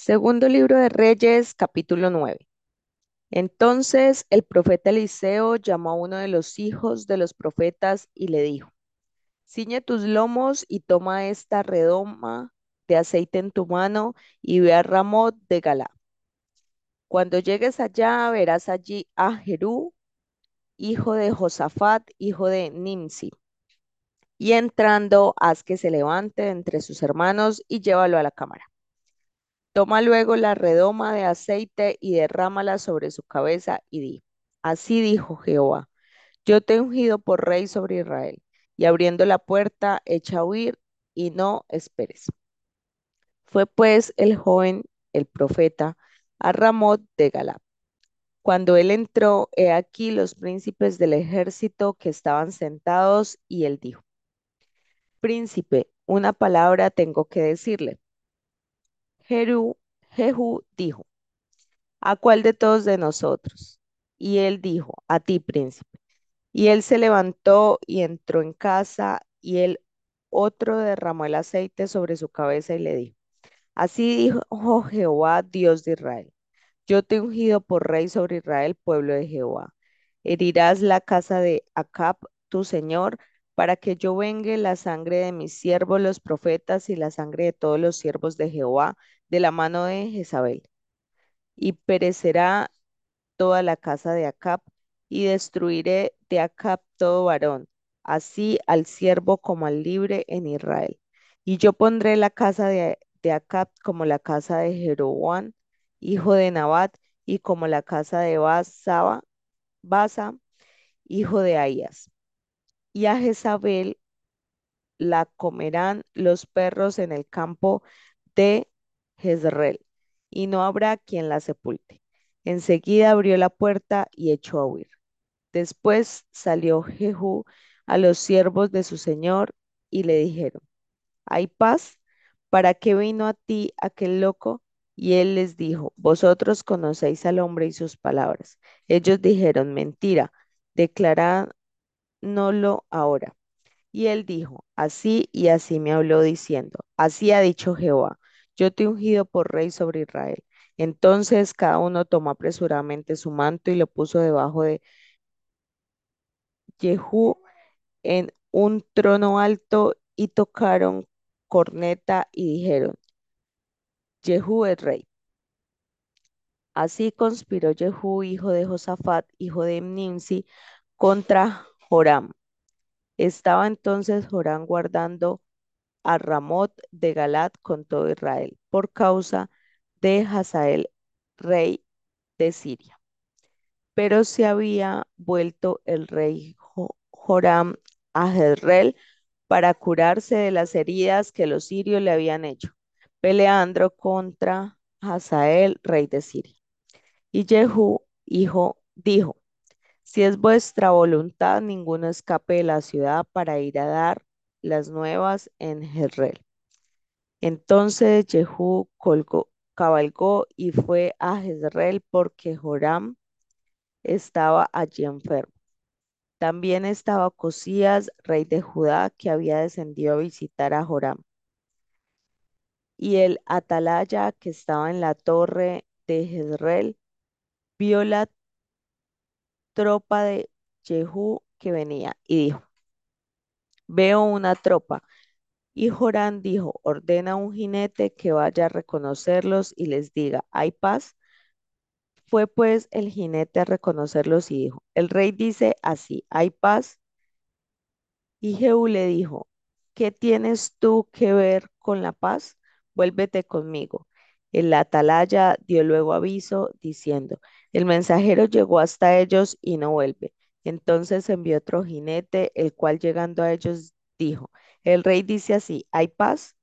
Segundo libro de Reyes, capítulo 9. Entonces el profeta Eliseo llamó a uno de los hijos de los profetas y le dijo, Ciñe tus lomos y toma esta redoma de aceite en tu mano y ve a Ramot de Galá. Cuando llegues allá, verás allí a Jerú, hijo de Josafat, hijo de Nimsi. Y entrando, haz que se levante entre sus hermanos y llévalo a la cámara. Toma luego la redoma de aceite y derrámala sobre su cabeza y di, así dijo Jehová, yo te he ungido por rey sobre Israel, y abriendo la puerta, echa a huir y no esperes. Fue pues el joven, el profeta, a Ramot de Galá. Cuando él entró, he aquí los príncipes del ejército que estaban sentados, y él dijo, Príncipe, una palabra tengo que decirle. Jeru, Jehú dijo, ¿a cuál de todos de nosotros? Y él dijo, a ti, príncipe. Y él se levantó y entró en casa, y el otro derramó el aceite sobre su cabeza y le dijo, así dijo Jehová, Dios de Israel, yo te he ungido por rey sobre Israel, pueblo de Jehová. Herirás la casa de Acab, tu señor, para que yo vengue la sangre de mis siervos los profetas y la sangre de todos los siervos de Jehová de la mano de Jezabel. Y perecerá toda la casa de Acab, y destruiré de Acab todo varón, así al siervo como al libre en Israel. Y yo pondré la casa de, de Acab como la casa de Jeroboam, hijo de Nabat, y como la casa de Basaba, Basa, hijo de Ahías. Y a Jezabel la comerán los perros en el campo de Jezreel, y no habrá quien la sepulte. Enseguida abrió la puerta y echó a huir. Después salió Jehú a los siervos de su señor y le dijeron, ¿hay paz? ¿Para qué vino a ti aquel loco? Y él les dijo, vosotros conocéis al hombre y sus palabras. Ellos dijeron, mentira, declarándolo ahora. Y él dijo, así y así me habló diciendo, así ha dicho Jehová, yo te he ungido por rey sobre Israel. Entonces cada uno tomó apresuradamente su manto y lo puso debajo de Jehú en un trono alto y tocaron corneta y dijeron, Jehú es rey. Así conspiró Jehú, hijo de Josafat, hijo de Nimsi, contra Joram. Estaba entonces Joram guardando a Ramot de Galat con todo Israel por causa de Hazael, rey de Siria. Pero se había vuelto el rey Joram a Jezreel para curarse de las heridas que los sirios le habían hecho, peleando contra Hazael, rey de Siria. Y Jehú, hijo, dijo, si es vuestra voluntad, ninguno escape de la ciudad para ir a dar las nuevas en Jezreel. Entonces Jehú colgó, cabalgó y fue a Jezreel porque Joram estaba allí enfermo. También estaba Cosías, rey de Judá, que había descendido a visitar a Joram. Y el atalaya que estaba en la torre de Jezreel vio la tropa de Jehú que venía y dijo, veo una tropa. Y Joram dijo, ordena a un jinete que vaya a reconocerlos y les diga, ¿hay paz? Fue pues el jinete a reconocerlos y dijo, el rey dice así, ¿hay paz? Y Jehú le dijo, ¿qué tienes tú que ver con la paz? Vuélvete conmigo. El atalaya dio luego aviso diciendo, el mensajero llegó hasta ellos y no vuelve. Entonces envió otro jinete, el cual llegando a ellos dijo, el rey dice así, ¿hay paz?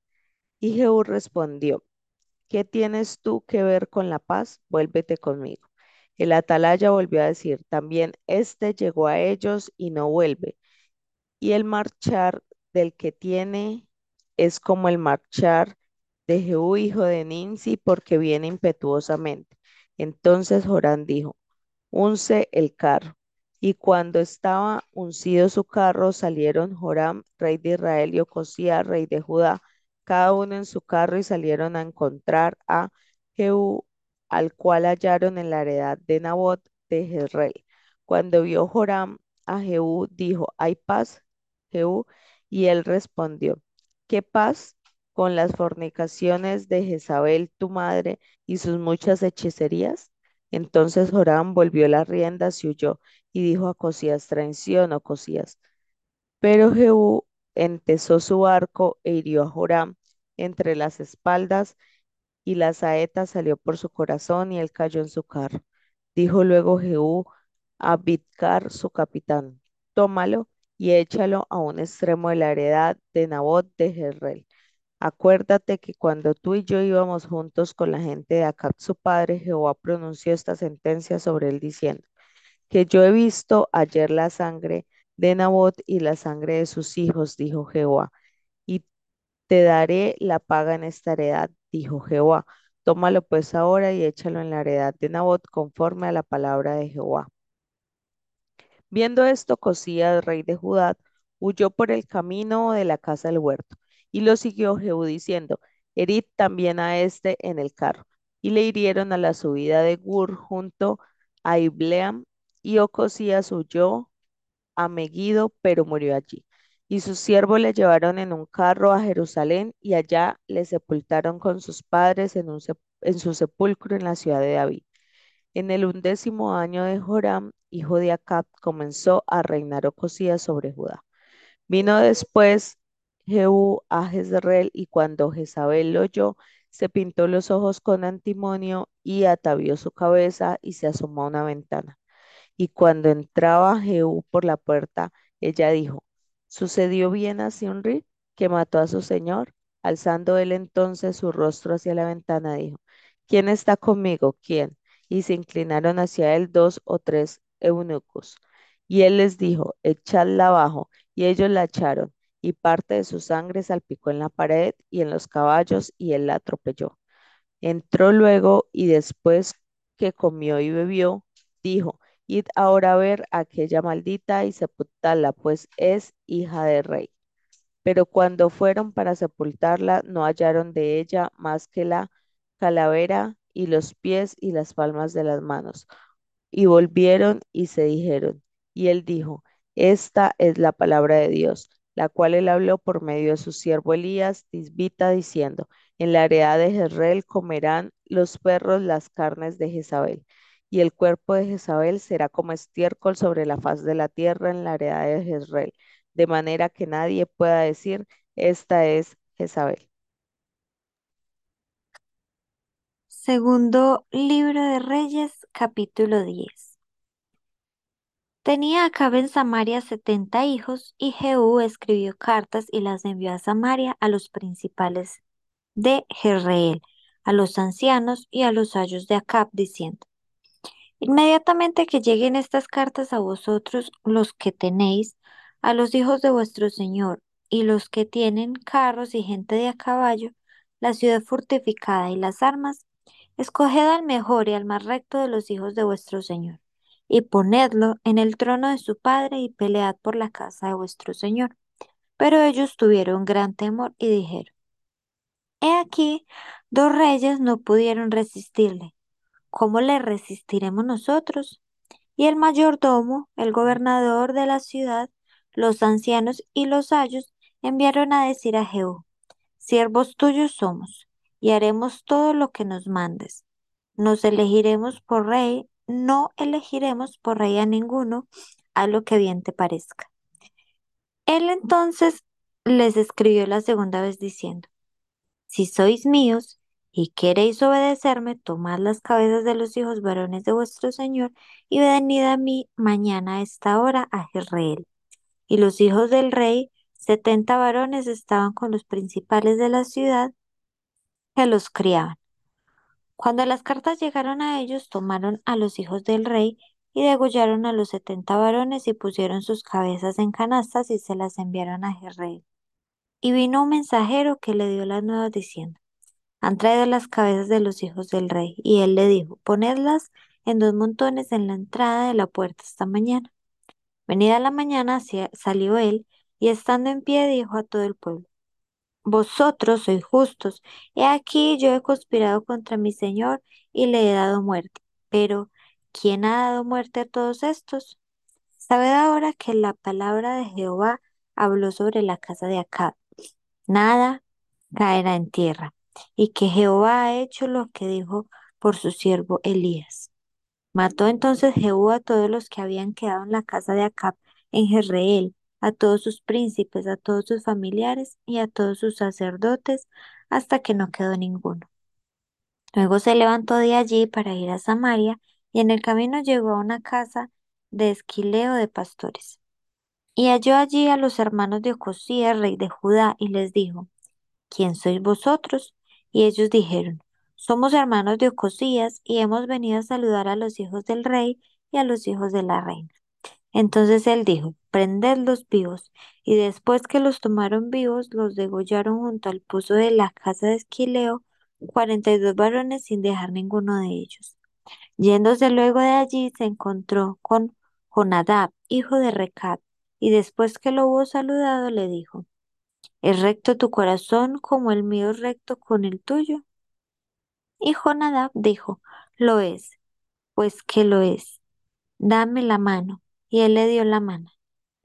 Y Jehú respondió, ¿qué tienes tú que ver con la paz? Vuélvete conmigo. El atalaya volvió a decir, también este llegó a ellos y no vuelve. Y el marchar del que tiene es como el marchar de Jehú, hijo de Ninsi, porque viene impetuosamente. Entonces Jorán dijo, unce el carro. Y cuando estaba uncido su carro, salieron Joram, rey de Israel, y Ocosía, rey de Judá, cada uno en su carro, y salieron a encontrar a Jehú, al cual hallaron en la heredad de Nabot de Jezreel. Cuando vio Joram a Jehú, dijo, ¿hay paz, Jehú? Y él respondió, ¿qué paz? Con las fornicaciones de Jezabel, tu madre, y sus muchas hechicerías. Entonces Joram volvió las riendas y huyó, y dijo a Cosías, traición, o Cosías. Pero Jehú entesó su arco e hirió a Joram entre las espaldas y la saeta salió por su corazón y él cayó en su carro. Dijo luego Jehú a Bidkar, su capitán, tómalo y échalo a un extremo de la heredad de Nabot de Jezreel. Acuérdate que cuando tú y yo íbamos juntos con la gente de Acab, su padre, Jehová pronunció esta sentencia sobre él diciendo, que yo he visto ayer la sangre de Nabot y la sangre de sus hijos, dijo Jehová, y te daré la paga en esta heredad, dijo Jehová. Tómalo pues ahora y échalo en la heredad de Nabot conforme a la palabra de Jehová. Viendo esto, Cosías, rey de Judá, huyó por el camino de la casa del huerto, y lo siguió Jehú diciendo, herid también a este en el carro. Y le hirieron a la subida de Gur junto a Ibleam, y Ocosías huyó a Megiddo, pero murió allí. Y sus siervos le llevaron en un carro a Jerusalén, y allá le sepultaron con sus padres en su sepulcro en la ciudad de David. En el undécimo año de Joram, hijo de Acab, comenzó a reinar Ocosías sobre Judá. Vino después Jehú a Jezreel y cuando Jezabel lo oyó, se pintó los ojos con antimonio y atavió su cabeza y se asomó a una ventana. Y cuando entraba Jehú por la puerta, ella dijo, ¿sucedió bien a Simri que mató a su señor? Alzando él entonces su rostro hacia la ventana, dijo, ¿quién está conmigo? ¿Quién? Y se inclinaron hacia él dos o tres eunucos. Y él les dijo, echadla abajo. Y ellos la echaron, y parte de su sangre salpicó en la pared y en los caballos, y él la atropelló. Entró luego, y después que comió y bebió, dijo, id ahora a ver a aquella maldita y sepultarla, pues es hija de rey. Pero cuando fueron para sepultarla, no hallaron de ella más que la calavera y los pies y las palmas de las manos. Y volvieron y se dijeron, y él dijo, esta es la palabra de Dios, la cual él habló por medio de su siervo Elías, tisbita, diciendo, en la heredad de Jezreel comerán los perros las carnes de Jezabel, y el cuerpo de Jezabel será como estiércol sobre la faz de la tierra en la heredad de Jezreel, de manera que nadie pueda decir, esta es Jezabel. Segundo libro de Reyes, capítulo 10. Tenía Acab en Samaria setenta hijos, y Jehú escribió cartas y las envió a Samaria a los principales de Jezreel, a los ancianos y a los ayos de Acab, diciendo, Inmediatamente que lleguen estas cartas a vosotros, los que tenéis, a los hijos de vuestro Señor, y los que tienen carros y gente de a caballo, la ciudad fortificada y las armas, escoged al mejor y al más recto de los hijos de vuestro Señor, y ponedlo en el trono de su padre y pelead por la casa de vuestro Señor. Pero ellos tuvieron gran temor y dijeron, He aquí, dos reyes no pudieron resistirle. ¿Cómo le resistiremos nosotros? Y el mayordomo, el gobernador de la ciudad, los ancianos y los ayos enviaron a decir a Jehú, siervos tuyos somos, y haremos todo lo que nos mandes. Nos elegiremos por rey, no elegiremos por rey a ninguno, a lo que bien te parezca. Él entonces les escribió la segunda vez diciendo, si sois míos y queréis obedecerme, tomad las cabezas de los hijos varones de vuestro Señor y venid a mí mañana a esta hora a Jezreel. Y los hijos del rey, setenta varones, estaban con los principales de la ciudad que los criaban. Cuando las cartas llegaron a ellos, tomaron a los hijos del rey y degollaron a los setenta varones y pusieron sus cabezas en canastas y se las enviaron a Jezreel. Y vino un mensajero que le dio las nuevas diciendo, han traído las cabezas de los hijos del rey. Y él le dijo, ponedlas en dos montones en la entrada de la puerta esta mañana. Venida la mañana salió él y estando en pie dijo a todo el pueblo, vosotros sois justos. He aquí yo he conspirado contra mi Señor y le he dado muerte. Pero, ¿quién ha dado muerte a todos estos? Sabed ahora que la palabra de Jehová habló sobre la casa de Acab. Nada caerá en tierra, y que Jehová ha hecho lo que dijo por su siervo Elías. Mató entonces Jehú a todos los que habían quedado en la casa de Acab en Jezreel, a todos sus príncipes, a todos sus familiares y a todos sus sacerdotes, hasta que no quedó ninguno. Luego se levantó de allí para ir a Samaria, y en el camino llegó a una casa de esquileo de pastores. Y halló allí a los hermanos de Ocosías, rey de Judá, y les dijo, ¿Quién sois vosotros? Y ellos dijeron, Somos hermanos de Ocosías, y hemos venido a saludar a los hijos del rey y a los hijos de la reina. Entonces él dijo, Prendedlos vivos. Y después que los tomaron vivos, los degollaron junto al pozo de la casa de Esquileo, cuarenta y dos varones sin dejar ninguno de ellos. Yéndose luego de allí, se encontró con Jonadab, hijo de Recab, y después que lo hubo saludado, le dijo, ¿Es recto tu corazón como el mío recto con el tuyo? Y Jonadab dijo, Lo es, pues que lo es. Dame la mano. Y él le dio la mano.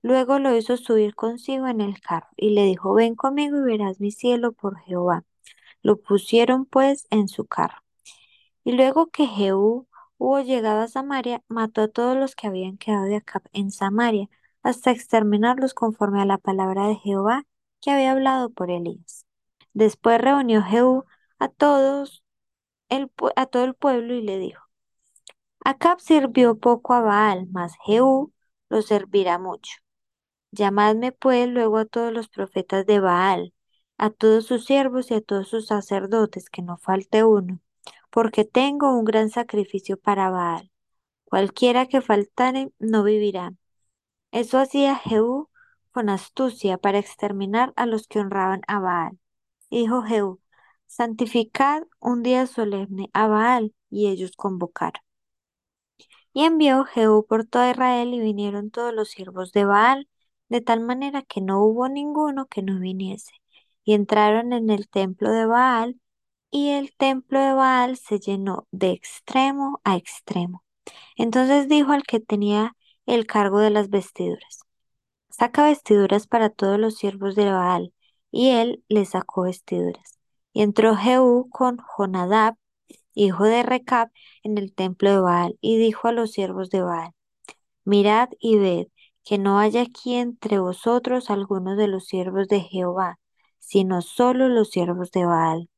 Luego lo hizo subir consigo en el carro, y le dijo, Ven conmigo y verás mi cielo por Jehová. Lo pusieron pues en su carro. Y luego que Jehú hubo llegado a Samaria, mató a todos los que habían quedado de Acab en Samaria, hasta exterminarlos conforme a la palabra de Jehová que había hablado por Elías. Después reunió Jehú a todos el, a todo el pueblo y le dijo, Acab sirvió poco a Baal, mas Jehú lo servirá mucho. Llamadme pues luego a todos los profetas de Baal, a todos sus siervos y a todos sus sacerdotes, que no falte uno, porque tengo un gran sacrificio para Baal. Cualquiera que faltare no vivirá. Eso hacía Jehú con astucia para exterminar a los que honraban a Baal. Dijo Jehú, santificad un día solemne a Baal, y ellos convocaron. Y envió Jehú por toda Israel y vinieron todos los siervos de Baal, de tal manera que no hubo ninguno que no viniese. Y entraron en el templo de Baal, y el templo de Baal se llenó de extremo a extremo. Entonces dijo al que tenía el cargo de las vestiduras, saca vestiduras para todos los siervos de Baal. Y él le sacó vestiduras. Y entró Jehú con Jonadab, hijo de Recab, en el templo de Baal, y dijo a los siervos de Baal, Mirad y ved, que no haya aquí entre vosotros algunos de los siervos de Jehová, sino solo los siervos de Baal.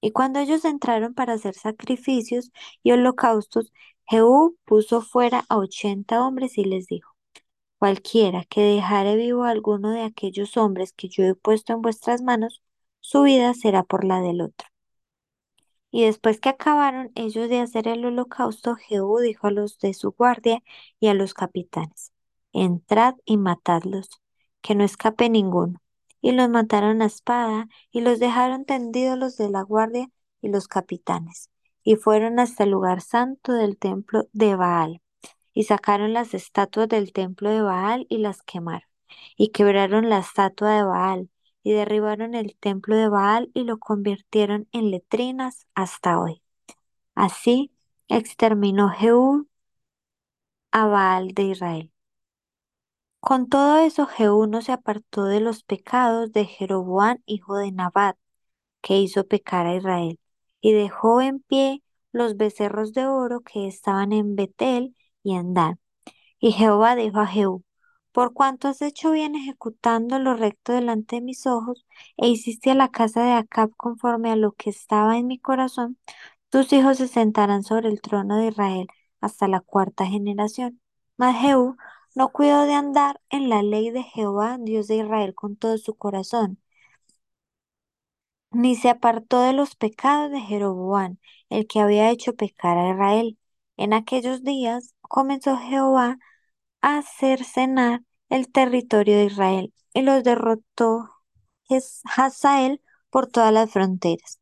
Y cuando ellos entraron para hacer sacrificios y holocaustos, Jehú puso fuera a ochenta hombres y les dijo, Cualquiera que dejare vivo a alguno de aquellos hombres que yo he puesto en vuestras manos, su vida será por la del otro. Y después que acabaron ellos de hacer el holocausto, Jehú dijo a los de su guardia y a los capitanes, Entrad y matadlos, que no escape ninguno. Y los mataron a espada, y los dejaron tendidos los de la guardia y los capitanes. Y fueron hasta el lugar santo del templo de Baal, y sacaron las estatuas del templo de Baal y las quemaron. Y quebraron la estatua de Baal, y derribaron el templo de Baal y lo convirtieron en letrinas hasta hoy. Así exterminó Jehú a Baal de Israel. Con todo eso, Jehú no se apartó de los pecados de Jeroboam, hijo de Nabat, que hizo pecar a Israel, y dejó en pie los becerros de oro que estaban en Betel y en Dan. Y Jehová dijo a Jehú, por cuanto has hecho bien ejecutando lo recto delante de mis ojos, e hiciste a la casa de Acab conforme a lo que estaba en mi corazón, tus hijos se sentarán sobre el trono de Israel hasta la cuarta generación. Mas Jehú no cuidó de andar en la ley de Jehová, Dios de Israel, con todo su corazón, ni se apartó de los pecados de Jeroboam, el que había hecho pecar a Israel. En aquellos días comenzó Jehová a cercenar el territorio de Israel y los derrotó Hazael por todas las fronteras,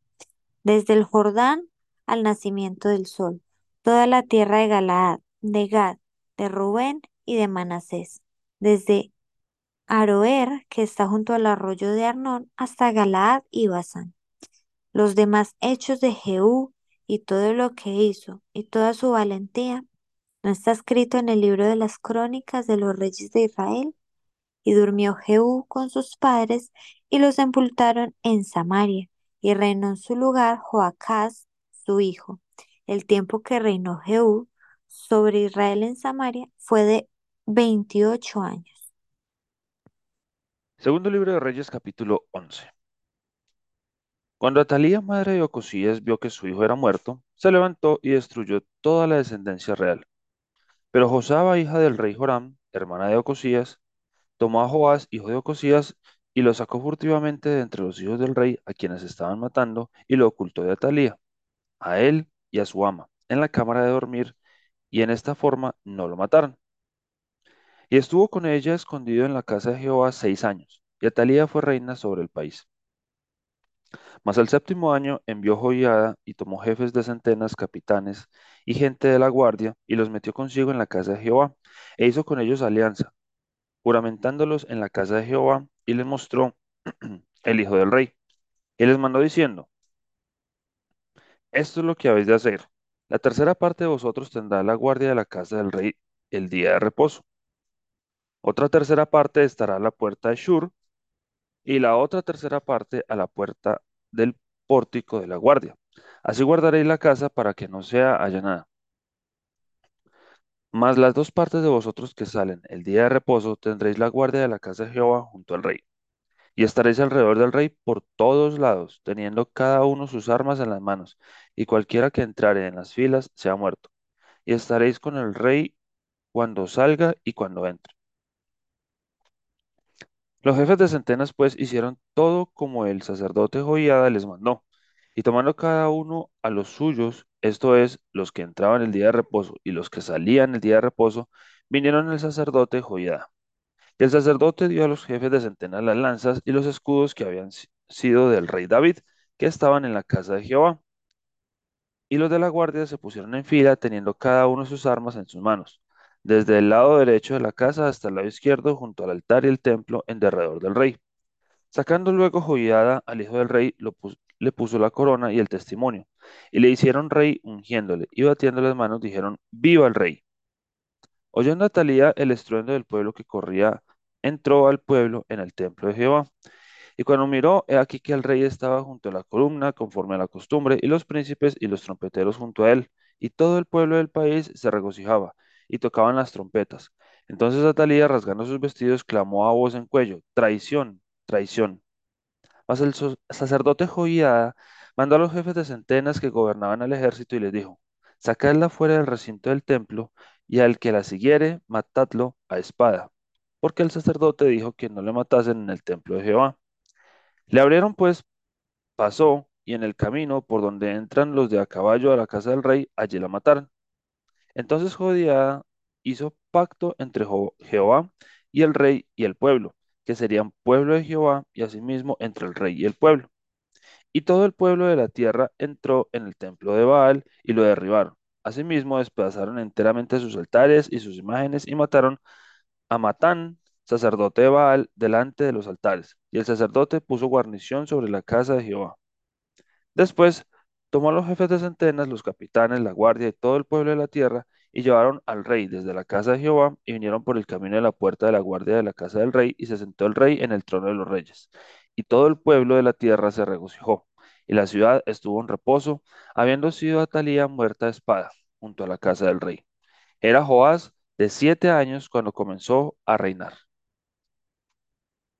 desde el Jordán al nacimiento del sol, toda la tierra de Galaad, de Gad, de Rubén y de Manasés, desde Aroer, que está junto al arroyo de Arnón, hasta Galaad y Basán. Los demás hechos de Jehú y todo lo que hizo y toda su valentía, ¿no está escrito en el libro de las crónicas de los reyes de Israel? Y durmió Jehú con sus padres y los sepultaron en Samaria, y reinó en su lugar Joacás, su hijo. El tiempo que reinó Jehú sobre Israel en Samaria fue de veintiocho años. Segundo libro de Reyes, capítulo 11. Cuando Atalía, madre de Ocosías, vio que su hijo era muerto, se levantó y destruyó toda la descendencia real. Pero Josaba, hija del rey Joram, hermana de Ocosías, tomó a Joás, hijo de Ocosías, y lo sacó furtivamente de entre los hijos del rey a quienes estaban matando, y lo ocultó de Atalía, a él y a su ama, en la cámara de dormir, y en esta forma no lo mataron. Y estuvo con ella escondido en la casa de Jehová seis años, y Atalía fue reina sobre el país. Mas el séptimo año envió Joiada y tomó jefes de centenas, capitanes y gente de la guardia, y los metió consigo en la casa de Jehová, e hizo con ellos alianza, juramentándolos en la casa de Jehová, y les mostró el hijo del rey. Y les mandó diciendo, esto es lo que habéis de hacer. La tercera parte de vosotros tendrá la guardia de la casa del rey el día de reposo. Otra tercera parte estará a la puerta de Shur, y la otra tercera parte a la puerta del pórtico de la guardia. Así guardaréis la casa para que no sea allanada. Mas las dos partes de vosotros que salen el día de reposo tendréis la guardia de la casa de Jehová junto al rey. Y estaréis alrededor del rey por todos lados, teniendo cada uno sus armas en las manos, y cualquiera que entrare en las filas sea muerto. Y estaréis con el rey cuando salga y cuando entre. Los jefes de centenas pues hicieron todo como el sacerdote Joiada les mandó, y tomando cada uno a los suyos, esto es, los que entraban el día de reposo y los que salían el día de reposo, vinieron el sacerdote Joiada. Y el sacerdote dio a los jefes de centenas las lanzas y los escudos que habían si- sido del rey David, que estaban en la casa de Jehová. Y los de la guardia se pusieron en fila, teniendo cada uno sus armas en sus manos, desde el lado derecho de la casa hasta el lado izquierdo, junto al altar y el templo, en derredor del rey. Sacando luego Joiada al hijo del rey, le puso la corona y el testimonio, y le hicieron rey ungiéndole, y batiendo las manos dijeron, ¡Viva el rey! Oyendo Atalía el estruendo del pueblo que corría, entró al pueblo en el templo de Jehová. Y cuando miró, he aquí que el rey estaba junto a la columna, conforme a la costumbre, y los príncipes y los trompeteros junto a él, y todo el pueblo del país se regocijaba, y tocaban las trompetas. Entonces Atalía, rasgando sus vestidos, clamó a voz en cuello, traición, traición. Mas el sacerdote Joiada mandó a los jefes de centenas que gobernaban el ejército y les dijo, sacadla fuera del recinto del templo, y al que la siguiere, matadlo a espada. Porque el sacerdote dijo que no le matasen en el templo de Jehová. Le abrieron pues, pasó, y en el camino por donde entran los de a caballo a la casa del rey, allí la mataron. Entonces Jodiada hizo pacto entre Jehová y el rey y el pueblo, que serían pueblo de Jehová, y asimismo entre el rey y el pueblo. Y todo el pueblo de la tierra entró en el templo de Baal y lo derribaron. Asimismo despedazaron enteramente sus altares y sus imágenes y mataron a Matán, sacerdote de Baal, delante de los altares. Y el sacerdote puso guarnición sobre la casa de Jehová. Después tomó a los jefes de centenas, los capitanes, la guardia y todo el pueblo de la tierra, y llevaron al rey desde la casa de Jehová, y vinieron por el camino de la puerta de la guardia de la casa del rey, y se sentó el rey en el trono de los reyes. Y todo el pueblo de la tierra se regocijó, y la ciudad estuvo en reposo, habiendo sido Atalía muerta de espada, junto a la casa del rey. Era Joás de siete años cuando comenzó a reinar.